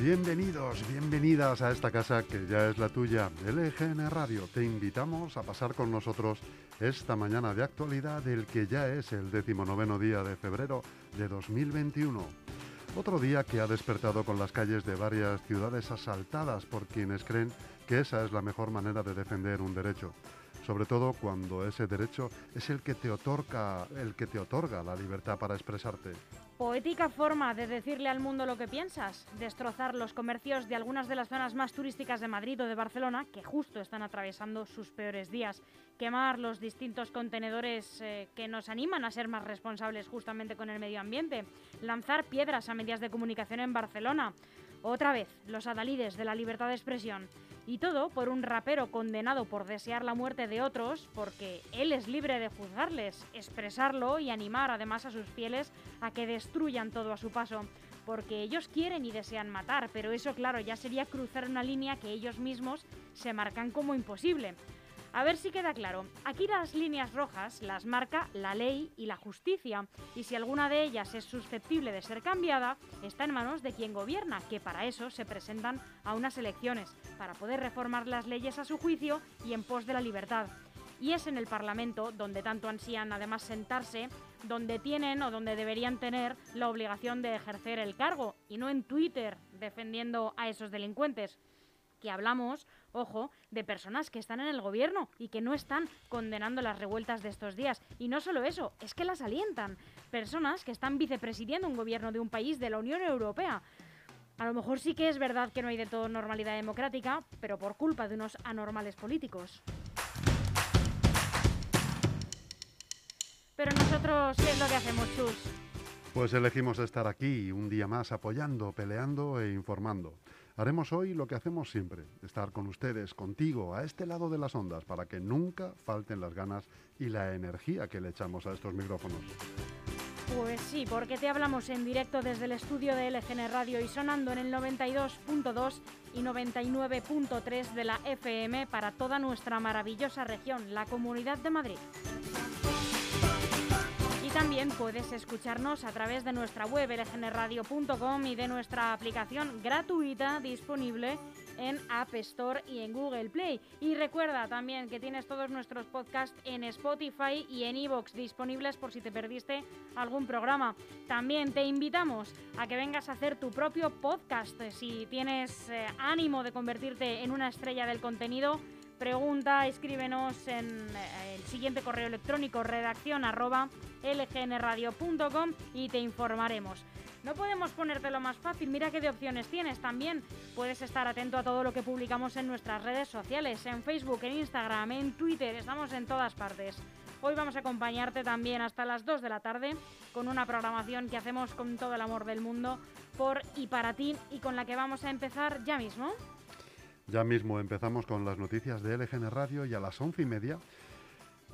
Bienvenidos, bienvenidas a esta casa que ya es la tuya, LGN Radio. Te invitamos a pasar con nosotros esta mañana de actualidad del que ya es el decimonoveno día de febrero de 2021. Otro día que ha despertado con las calles de varias ciudades asaltadas por quienes creen que esa es la mejor manera de defender un derecho sobre todo cuando ese derecho es el que te otorga, el que te otorga la libertad para expresarte. Poética forma de decirle al mundo lo que piensas, destrozar los comercios de algunas de las zonas más turísticas de Madrid o de Barcelona, que justo están atravesando sus peores días, quemar los distintos contenedores eh, que nos animan a ser más responsables justamente con el medio ambiente, lanzar piedras a medias de comunicación en Barcelona, otra vez los adalides de la libertad de expresión, y todo por un rapero condenado por desear la muerte de otros, porque él es libre de juzgarles, expresarlo y animar además a sus fieles a que destruyan todo a su paso. Porque ellos quieren y desean matar, pero eso claro ya sería cruzar una línea que ellos mismos se marcan como imposible. A ver si queda claro. Aquí las líneas rojas las marca la ley y la justicia, y si alguna de ellas es susceptible de ser cambiada, está en manos de quien gobierna, que para eso se presentan a unas elecciones, para poder reformar las leyes a su juicio y en pos de la libertad. Y es en el Parlamento donde tanto ansían además sentarse, donde tienen o donde deberían tener la obligación de ejercer el cargo, y no en Twitter defendiendo a esos delincuentes que hablamos, ojo, de personas que están en el gobierno y que no están condenando las revueltas de estos días. Y no solo eso, es que las alientan. Personas que están vicepresidiendo un gobierno de un país de la Unión Europea. A lo mejor sí que es verdad que no hay de todo normalidad democrática, pero por culpa de unos anormales políticos. Pero nosotros, ¿qué es lo que hacemos, Chus? Pues elegimos estar aquí un día más apoyando, peleando e informando. Haremos hoy lo que hacemos siempre, estar con ustedes, contigo, a este lado de las ondas, para que nunca falten las ganas y la energía que le echamos a estos micrófonos. Pues sí, porque te hablamos en directo desde el estudio de LGN Radio y sonando en el 92.2 y 99.3 de la FM para toda nuestra maravillosa región, la Comunidad de Madrid. También puedes escucharnos a través de nuestra web lgnradio.com y de nuestra aplicación gratuita disponible en App Store y en Google Play. Y recuerda también que tienes todos nuestros podcasts en Spotify y en iVoox disponibles por si te perdiste algún programa. También te invitamos a que vengas a hacer tu propio podcast si tienes eh, ánimo de convertirte en una estrella del contenido pregunta, escríbenos en eh, el siguiente correo electrónico redacción arroba lgnradio.com y te informaremos. No podemos ponértelo más fácil, mira qué de opciones tienes también. Puedes estar atento a todo lo que publicamos en nuestras redes sociales, en Facebook, en Instagram, en Twitter, estamos en todas partes. Hoy vamos a acompañarte también hasta las 2 de la tarde con una programación que hacemos con todo el amor del mundo por y para ti y con la que vamos a empezar ya mismo. Ya mismo empezamos con las noticias de LGN Radio y a las once y media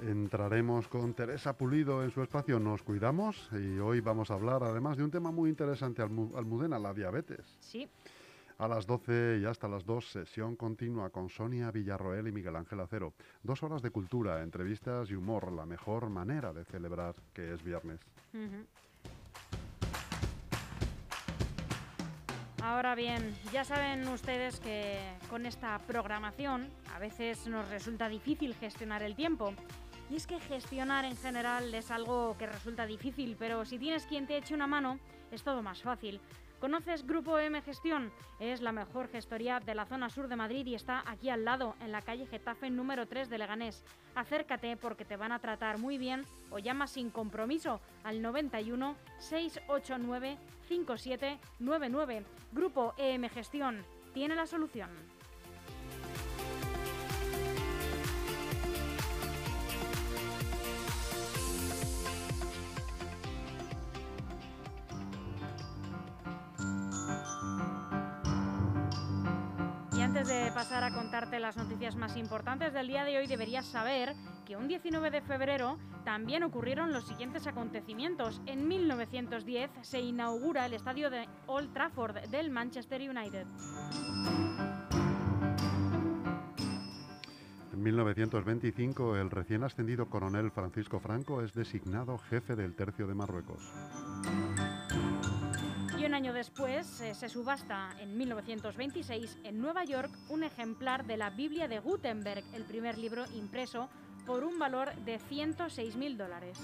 entraremos con Teresa Pulido en su espacio Nos Cuidamos y hoy vamos a hablar además de un tema muy interesante Almudena, la diabetes. Sí. A las 12 y hasta las 2, sesión continua con Sonia Villarroel y Miguel Ángel Acero. Dos horas de cultura, entrevistas y humor, la mejor manera de celebrar que es viernes. Ahora bien, ya saben ustedes que con esta programación a veces nos resulta difícil gestionar el tiempo. Y es que gestionar en general es algo que resulta difícil, pero si tienes quien te eche una mano, es todo más fácil. ¿Conoces Grupo M Gestión? Es la mejor gestoría de la zona sur de Madrid y está aquí al lado, en la calle Getafe número 3 de Leganés. Acércate porque te van a tratar muy bien o llama sin compromiso al 91 689 5799. Grupo EM Gestión tiene la solución. Contarte las noticias más importantes del día de hoy, deberías saber que un 19 de febrero también ocurrieron los siguientes acontecimientos. En 1910 se inaugura el estadio de Old Trafford del Manchester United. En 1925, el recién ascendido coronel Francisco Franco es designado jefe del Tercio de Marruecos año después eh, se subasta en 1926 en Nueva York un ejemplar de la Biblia de Gutenberg, el primer libro impreso, por un valor de 106.000 dólares.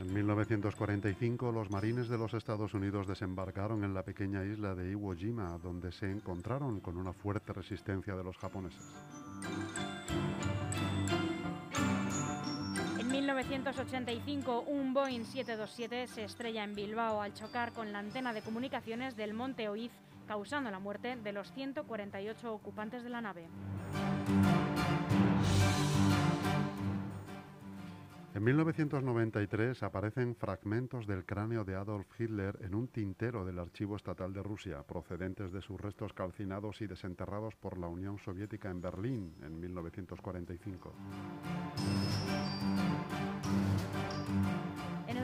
En 1945 los marines de los Estados Unidos desembarcaron en la pequeña isla de Iwo Jima, donde se encontraron con una fuerte resistencia de los japoneses. 1985, un Boeing 727 se estrella en Bilbao al chocar con la antena de comunicaciones del Monte Oiz, causando la muerte de los 148 ocupantes de la nave. En 1993 aparecen fragmentos del cráneo de Adolf Hitler en un tintero del Archivo Estatal de Rusia, procedentes de sus restos calcinados y desenterrados por la Unión Soviética en Berlín en 1945.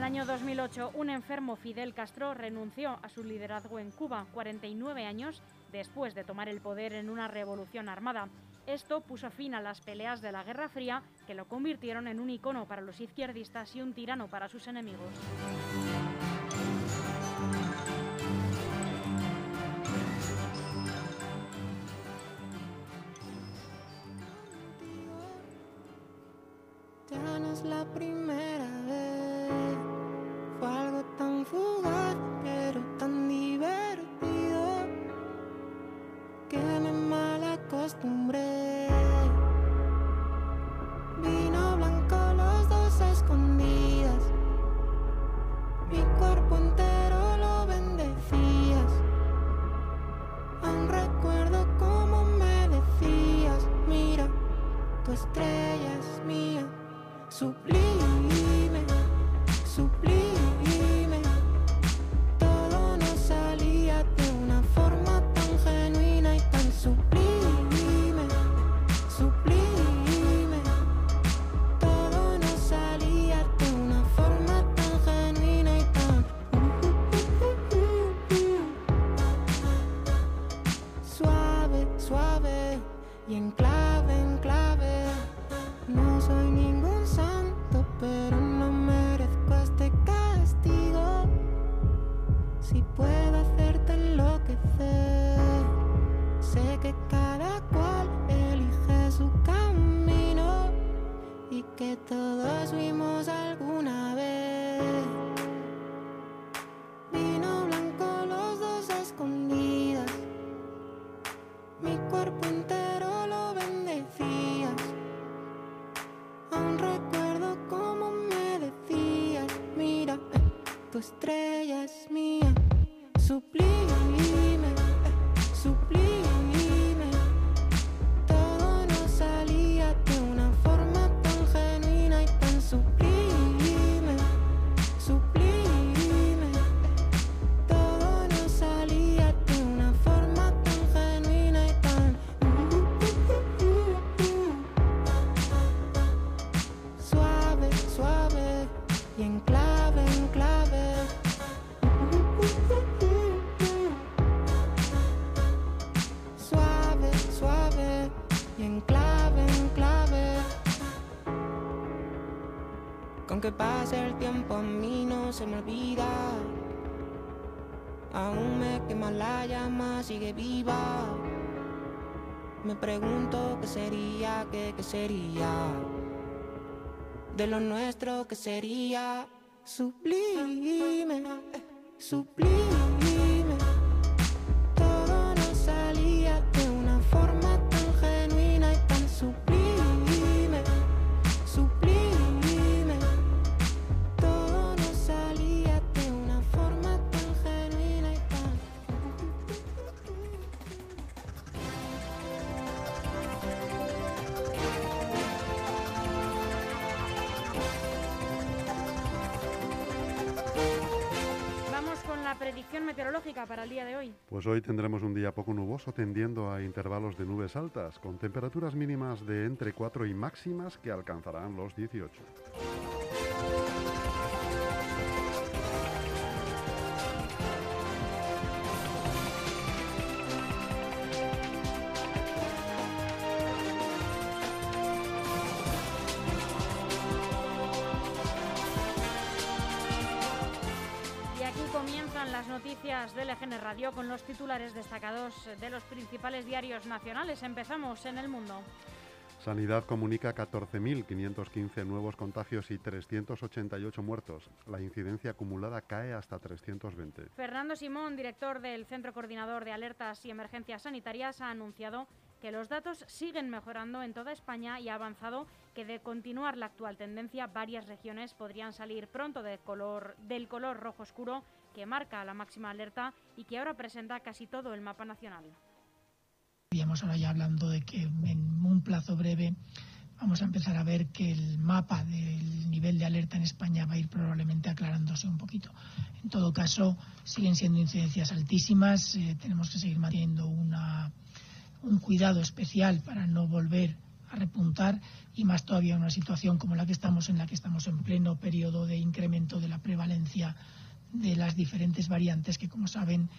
Año 2008, un enfermo Fidel Castro renunció a su liderazgo en Cuba, 49 años después de tomar el poder en una revolución armada. Esto puso fin a las peleas de la Guerra Fría, que lo convirtieron en un icono para los izquierdistas y un tirano para sus enemigos. La primera que me mal acostumbré. Vino blanco los dos escondidas, mi cuerpo entero lo bendecías. Aún recuerdo cómo me decías, mira, tu estrella es mía, sublime, pase el tiempo a mí no se me olvida. Aún me quema la llama, sigue viva. Me pregunto qué sería, qué, qué sería. De lo nuestro que sería sublime, sublime. Para el día de hoy. Pues hoy tendremos un día poco nuboso tendiendo a intervalos de nubes altas, con temperaturas mínimas de entre 4 y máximas que alcanzarán los 18. Radio con los titulares destacados de los principales diarios nacionales. Empezamos en el mundo. Sanidad comunica 14.515 nuevos contagios y 388 muertos. La incidencia acumulada cae hasta 320. Fernando Simón, director del Centro Coordinador de Alertas y Emergencias Sanitarias, ha anunciado que los datos siguen mejorando en toda España y ha avanzado que de continuar la actual tendencia, varias regiones podrían salir pronto del color, del color rojo oscuro que marca la máxima alerta y que ahora presenta casi todo el mapa nacional. Estaríamos ahora ya hablando de que en un plazo breve vamos a empezar a ver que el mapa del nivel de alerta en España va a ir probablemente aclarándose un poquito. En todo caso, siguen siendo incidencias altísimas, eh, tenemos que seguir manteniendo una, un cuidado especial para no volver a repuntar y más todavía una situación como la que estamos, en la que estamos en pleno periodo de incremento de la prevalencia de las diferentes variantes que, como saben,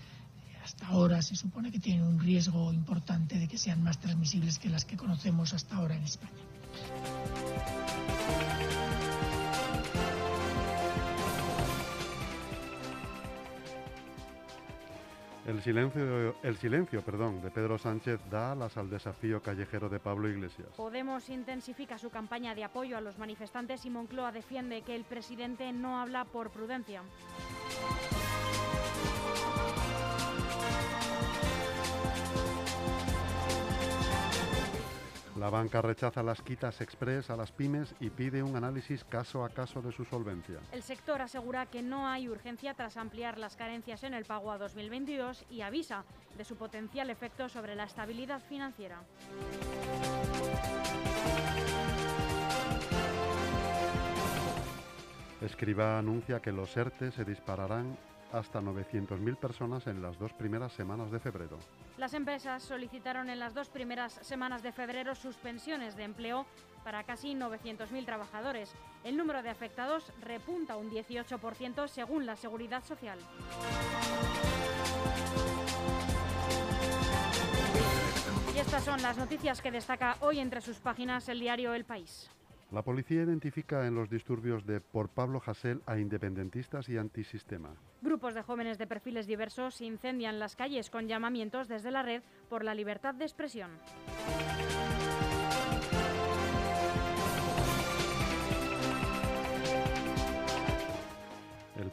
hasta ahora se supone que tienen un riesgo importante de que sean más transmisibles que las que conocemos hasta ahora en España. El silencio, el silencio perdón, de Pedro Sánchez da alas al desafío callejero de Pablo Iglesias. Podemos intensifica su campaña de apoyo a los manifestantes y Moncloa defiende que el presidente no habla por prudencia. La banca rechaza las quitas express a las pymes y pide un análisis caso a caso de su solvencia. El sector asegura que no hay urgencia tras ampliar las carencias en el pago a 2022 y avisa de su potencial efecto sobre la estabilidad financiera. Escriba anuncia que los ERTE se dispararán hasta 900.000 personas en las dos primeras semanas de febrero. Las empresas solicitaron en las dos primeras semanas de febrero suspensiones de empleo para casi 900.000 trabajadores. El número de afectados repunta un 18% según la Seguridad Social. Y estas son las noticias que destaca hoy entre sus páginas el diario El País. La policía identifica en los disturbios de por Pablo Hasél a independentistas y antisistema. Grupos de jóvenes de perfiles diversos incendian las calles con llamamientos desde la red por la libertad de expresión.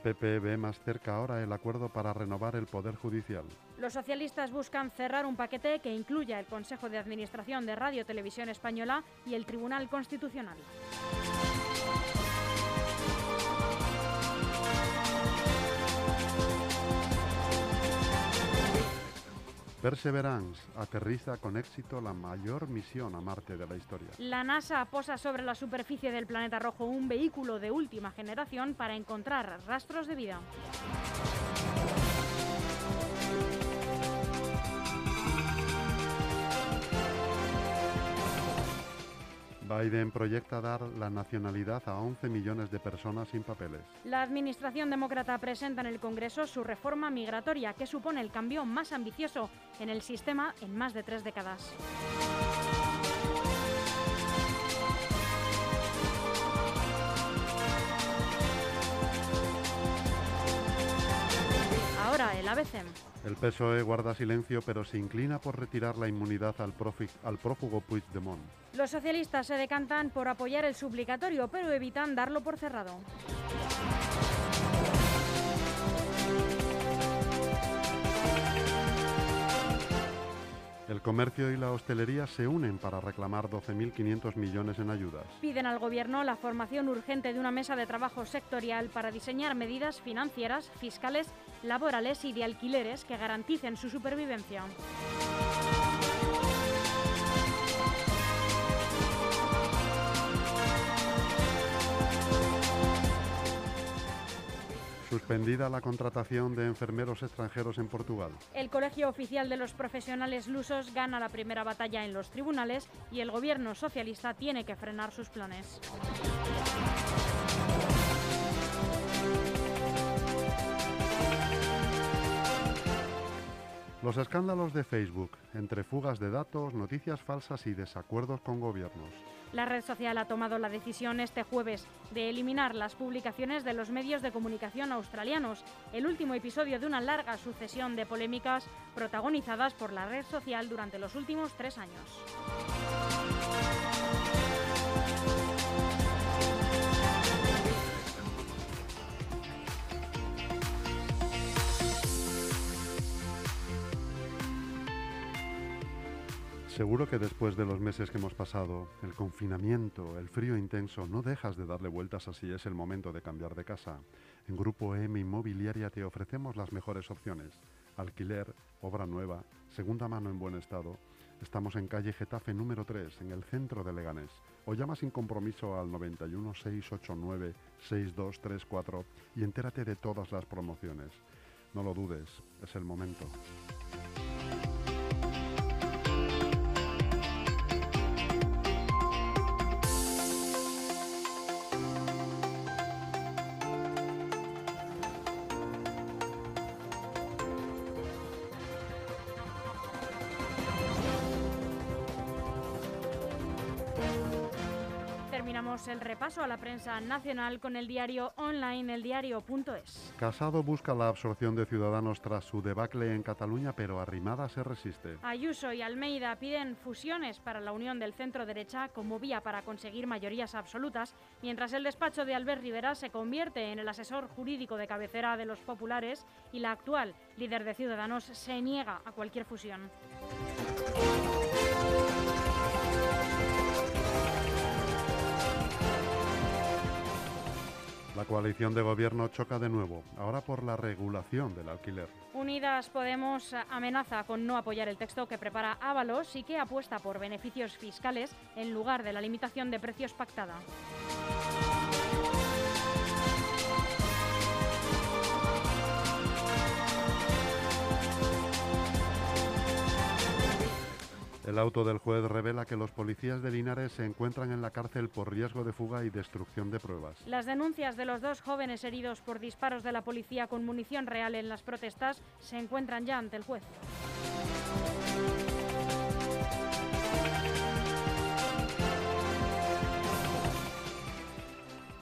PP ve más cerca ahora el acuerdo para renovar el Poder Judicial. Los socialistas buscan cerrar un paquete que incluya el Consejo de Administración de Radio Televisión Española y el Tribunal Constitucional. Perseverance aterriza con éxito la mayor misión a Marte de la historia. La NASA posa sobre la superficie del planeta rojo un vehículo de última generación para encontrar rastros de vida. Biden proyecta dar la nacionalidad a 11 millones de personas sin papeles. La administración demócrata presenta en el Congreso su reforma migratoria, que supone el cambio más ambicioso en el sistema en más de tres décadas. El ABC. El PSOE guarda silencio pero se inclina por retirar la inmunidad al, al prófugo Puigdemont. Los socialistas se decantan por apoyar el suplicatorio, pero evitan darlo por cerrado. El comercio y la hostelería se unen para reclamar 12.500 millones en ayudas. Piden al Gobierno la formación urgente de una mesa de trabajo sectorial para diseñar medidas financieras, fiscales, laborales y de alquileres que garanticen su supervivencia. Suspendida la contratación de enfermeros extranjeros en Portugal. El Colegio Oficial de los Profesionales Lusos gana la primera batalla en los tribunales y el Gobierno socialista tiene que frenar sus planes. Los escándalos de Facebook, entre fugas de datos, noticias falsas y desacuerdos con gobiernos. La red social ha tomado la decisión este jueves de eliminar las publicaciones de los medios de comunicación australianos, el último episodio de una larga sucesión de polémicas protagonizadas por la red social durante los últimos tres años. Seguro que después de los meses que hemos pasado, el confinamiento, el frío intenso, no dejas de darle vueltas así es el momento de cambiar de casa. En Grupo M Inmobiliaria te ofrecemos las mejores opciones. Alquiler, obra nueva, segunda mano en buen estado. Estamos en calle Getafe número 3, en el centro de Leganés. O llama sin compromiso al 91 689 6234 y entérate de todas las promociones. No lo dudes, es el momento. Terminamos el repaso a la prensa nacional con el diario online eldiario.es. Casado busca la absorción de Ciudadanos tras su debacle en Cataluña, pero Arrimada se resiste. Ayuso y Almeida piden fusiones para la unión del centro derecha como vía para conseguir mayorías absolutas, mientras el despacho de Albert Rivera se convierte en el asesor jurídico de cabecera de los populares y la actual líder de Ciudadanos se niega a cualquier fusión. La coalición de gobierno choca de nuevo, ahora por la regulación del alquiler. Unidas Podemos amenaza con no apoyar el texto que prepara Ábalos y que apuesta por beneficios fiscales en lugar de la limitación de precios pactada. El auto del juez revela que los policías de Linares se encuentran en la cárcel por riesgo de fuga y destrucción de pruebas. Las denuncias de los dos jóvenes heridos por disparos de la policía con munición real en las protestas se encuentran ya ante el juez.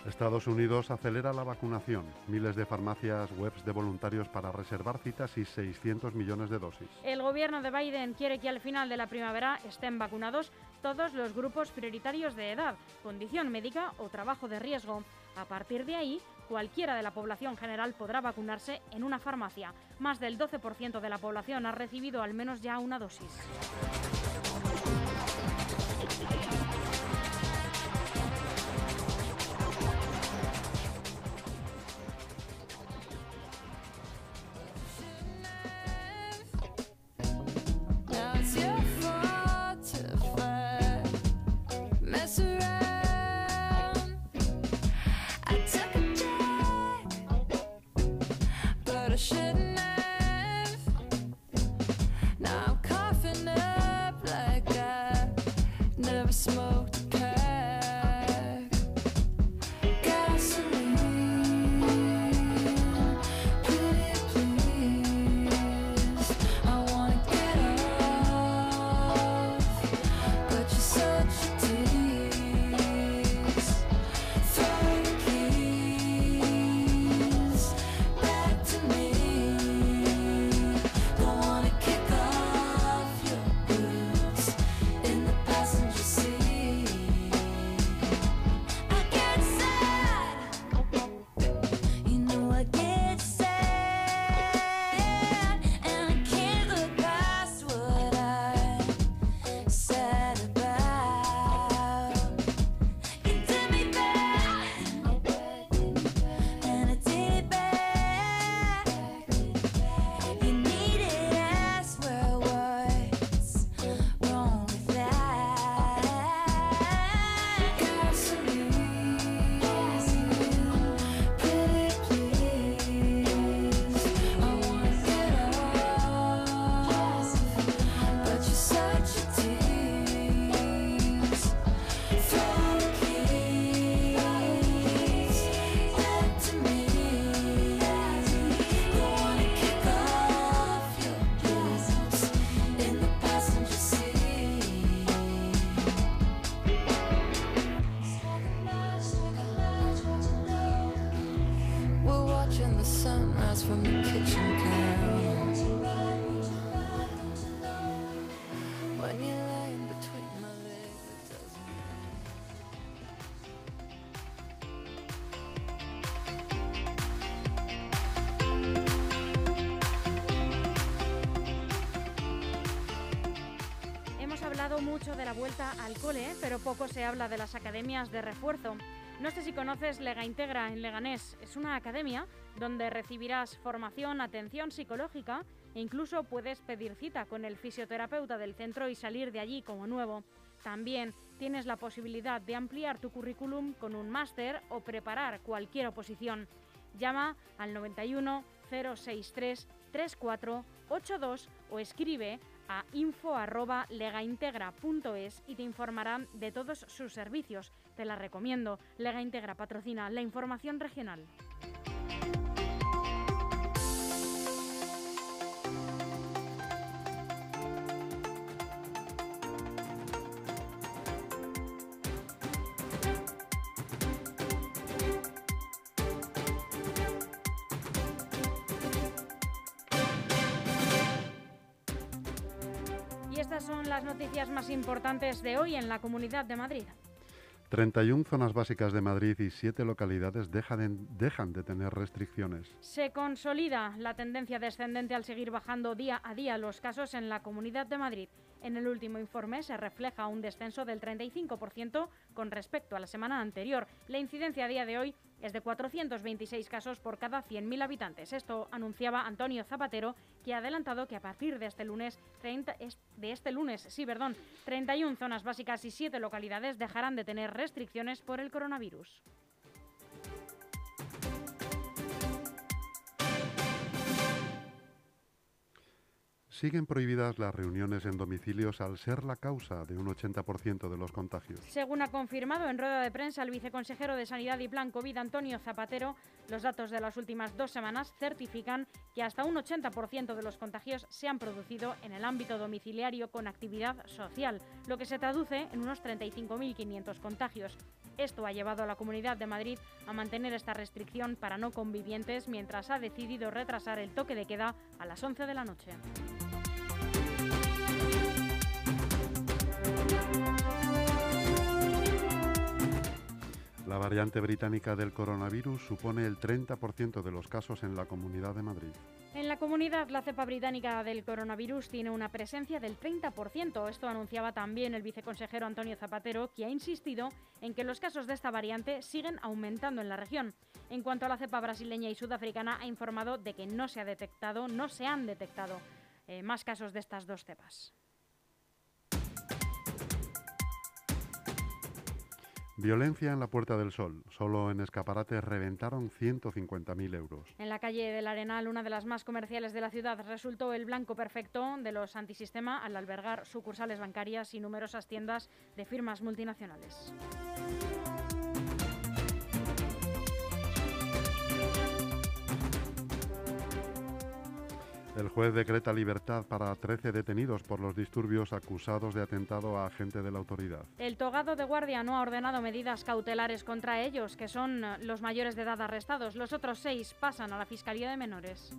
Estados Unidos acelera la vacunación. Miles de farmacias, webs de voluntarios para reservar citas y 600 millones de dosis. El gobierno de Biden quiere que al final de la primavera estén vacunados todos los grupos prioritarios de edad, condición médica o trabajo de riesgo. A partir de ahí, cualquiera de la población general podrá vacunarse en una farmacia. Más del 12% de la población ha recibido al menos ya una dosis. De la vuelta al cole, pero poco se habla de las academias de refuerzo. No sé si conoces Lega Integra en Leganés. Es una academia donde recibirás formación, atención psicológica e incluso puedes pedir cita con el fisioterapeuta del centro y salir de allí como nuevo. También tienes la posibilidad de ampliar tu currículum con un máster o preparar cualquier oposición. Llama al 91 063 3482 o escribe a info@legaintegra.es y te informarán de todos sus servicios. Te la recomiendo. Lega Integra patrocina la información regional. Estas son las noticias más importantes de hoy en la Comunidad de Madrid. 31 zonas básicas de Madrid y 7 localidades dejan de, dejan de tener restricciones. Se consolida la tendencia descendente al seguir bajando día a día los casos en la Comunidad de Madrid. En el último informe se refleja un descenso del 35% con respecto a la semana anterior. La incidencia a día de hoy es de 426 casos por cada 100.000 habitantes. Esto anunciaba Antonio Zapatero, que ha adelantado que a partir de este lunes, 30, es- de este lunes, sí, perdón, 31 zonas básicas y 7 localidades dejarán de tener restricciones por el coronavirus. Siguen prohibidas las reuniones en domicilios al ser la causa de un 80% de los contagios. Según ha confirmado en rueda de prensa el viceconsejero de Sanidad y Plan COVID, Antonio Zapatero, los datos de las últimas dos semanas certifican que hasta un 80% de los contagios se han producido en el ámbito domiciliario con actividad social, lo que se traduce en unos 35.500 contagios. Esto ha llevado a la Comunidad de Madrid a mantener esta restricción para no convivientes mientras ha decidido retrasar el toque de queda a las 11 de la noche. La variante británica del coronavirus supone el 30% de los casos en la Comunidad de Madrid. En la comunidad, la cepa británica del coronavirus tiene una presencia del 30%. Esto anunciaba también el viceconsejero Antonio Zapatero, que ha insistido en que los casos de esta variante siguen aumentando en la región. En cuanto a la cepa brasileña y sudafricana, ha informado de que no se ha detectado, no se han detectado eh, más casos de estas dos cepas. Violencia en la Puerta del Sol. Solo en escaparates reventaron 150.000 euros. En la calle del Arenal, una de las más comerciales de la ciudad, resultó el blanco perfecto de los antisistema al albergar sucursales bancarias y numerosas tiendas de firmas multinacionales. El juez decreta libertad para 13 detenidos por los disturbios acusados de atentado a agente de la autoridad. El togado de guardia no ha ordenado medidas cautelares contra ellos, que son los mayores de edad arrestados. Los otros seis pasan a la Fiscalía de Menores.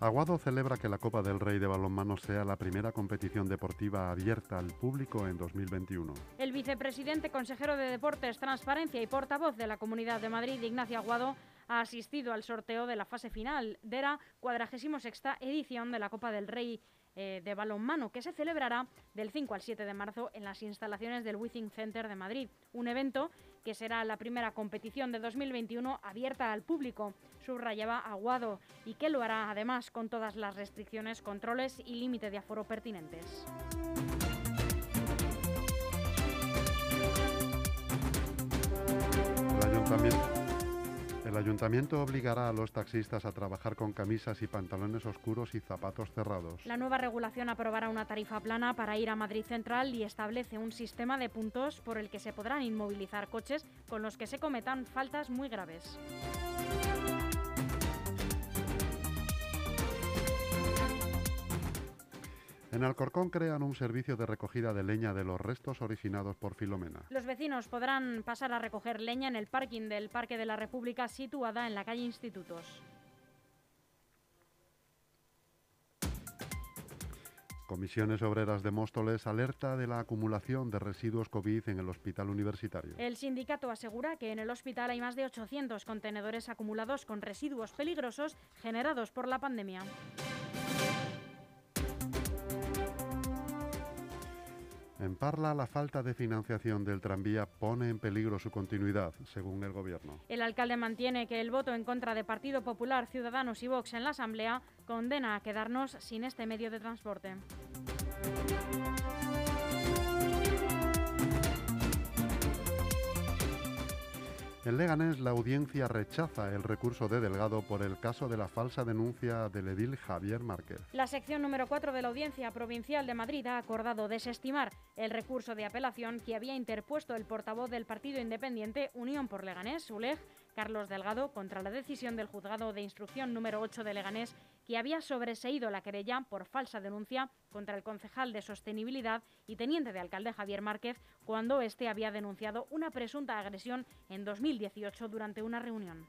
Aguado celebra que la Copa del Rey de balonmano sea la primera competición deportiva abierta al público en 2021. El vicepresidente, consejero de Deportes, Transparencia y portavoz de la Comunidad de Madrid, Ignacio Aguado, ha asistido al sorteo de la fase final de la 46 edición de la Copa del Rey eh, de balonmano, que se celebrará del 5 al 7 de marzo en las instalaciones del Withing Center de Madrid. Un evento que será la primera competición de 2021 abierta al público, subrayaba Aguado, y que lo hará además con todas las restricciones, controles y límite de aforo pertinentes. El ayuntamiento obligará a los taxistas a trabajar con camisas y pantalones oscuros y zapatos cerrados. La nueva regulación aprobará una tarifa plana para ir a Madrid Central y establece un sistema de puntos por el que se podrán inmovilizar coches con los que se cometan faltas muy graves. En Alcorcón crean un servicio de recogida de leña de los restos originados por Filomena. Los vecinos podrán pasar a recoger leña en el parking del Parque de la República situada en la calle Institutos. Comisiones Obreras de Móstoles alerta de la acumulación de residuos COVID en el hospital universitario. El sindicato asegura que en el hospital hay más de 800 contenedores acumulados con residuos peligrosos generados por la pandemia. En Parla, la falta de financiación del tranvía pone en peligro su continuidad, según el Gobierno. El alcalde mantiene que el voto en contra de Partido Popular, Ciudadanos y Vox en la Asamblea condena a quedarnos sin este medio de transporte. En Leganés, la audiencia rechaza el recurso de Delgado por el caso de la falsa denuncia del edil Javier Márquez. La sección número 4 de la Audiencia Provincial de Madrid ha acordado desestimar el recurso de apelación que había interpuesto el portavoz del Partido Independiente Unión por Leganés, ULEG, Carlos Delgado, contra la decisión del juzgado de instrucción número 8 de Leganés que había sobreseído la querella por falsa denuncia contra el concejal de Sostenibilidad y teniente de alcalde Javier Márquez cuando éste había denunciado una presunta agresión en 2018 durante una reunión.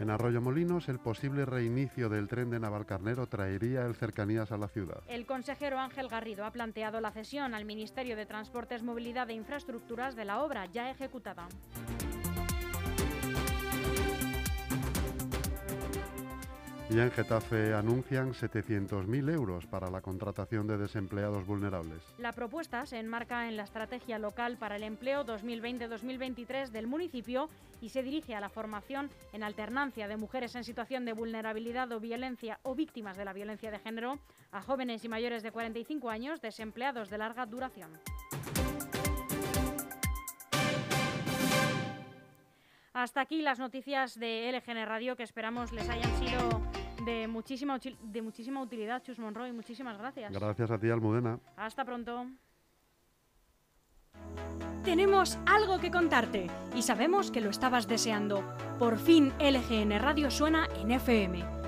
En Arroyo Molinos, el posible reinicio del tren de Navalcarnero traería el cercanías a la ciudad. El consejero Ángel Garrido ha planteado la cesión al Ministerio de Transportes, Movilidad e Infraestructuras de la obra ya ejecutada. Y en Getafe anuncian 700.000 euros para la contratación de desempleados vulnerables. La propuesta se enmarca en la estrategia local para el empleo 2020-2023 del municipio y se dirige a la formación en alternancia de mujeres en situación de vulnerabilidad o violencia o víctimas de la violencia de género, a jóvenes y mayores de 45 años desempleados de larga duración. Hasta aquí las noticias de LGN Radio que esperamos les hayan sido de muchísima, de muchísima utilidad, Chus Monroy. Muchísimas gracias. Gracias a ti, Almudena. Hasta pronto. Tenemos algo que contarte y sabemos que lo estabas deseando. Por fin LGN Radio suena en FM.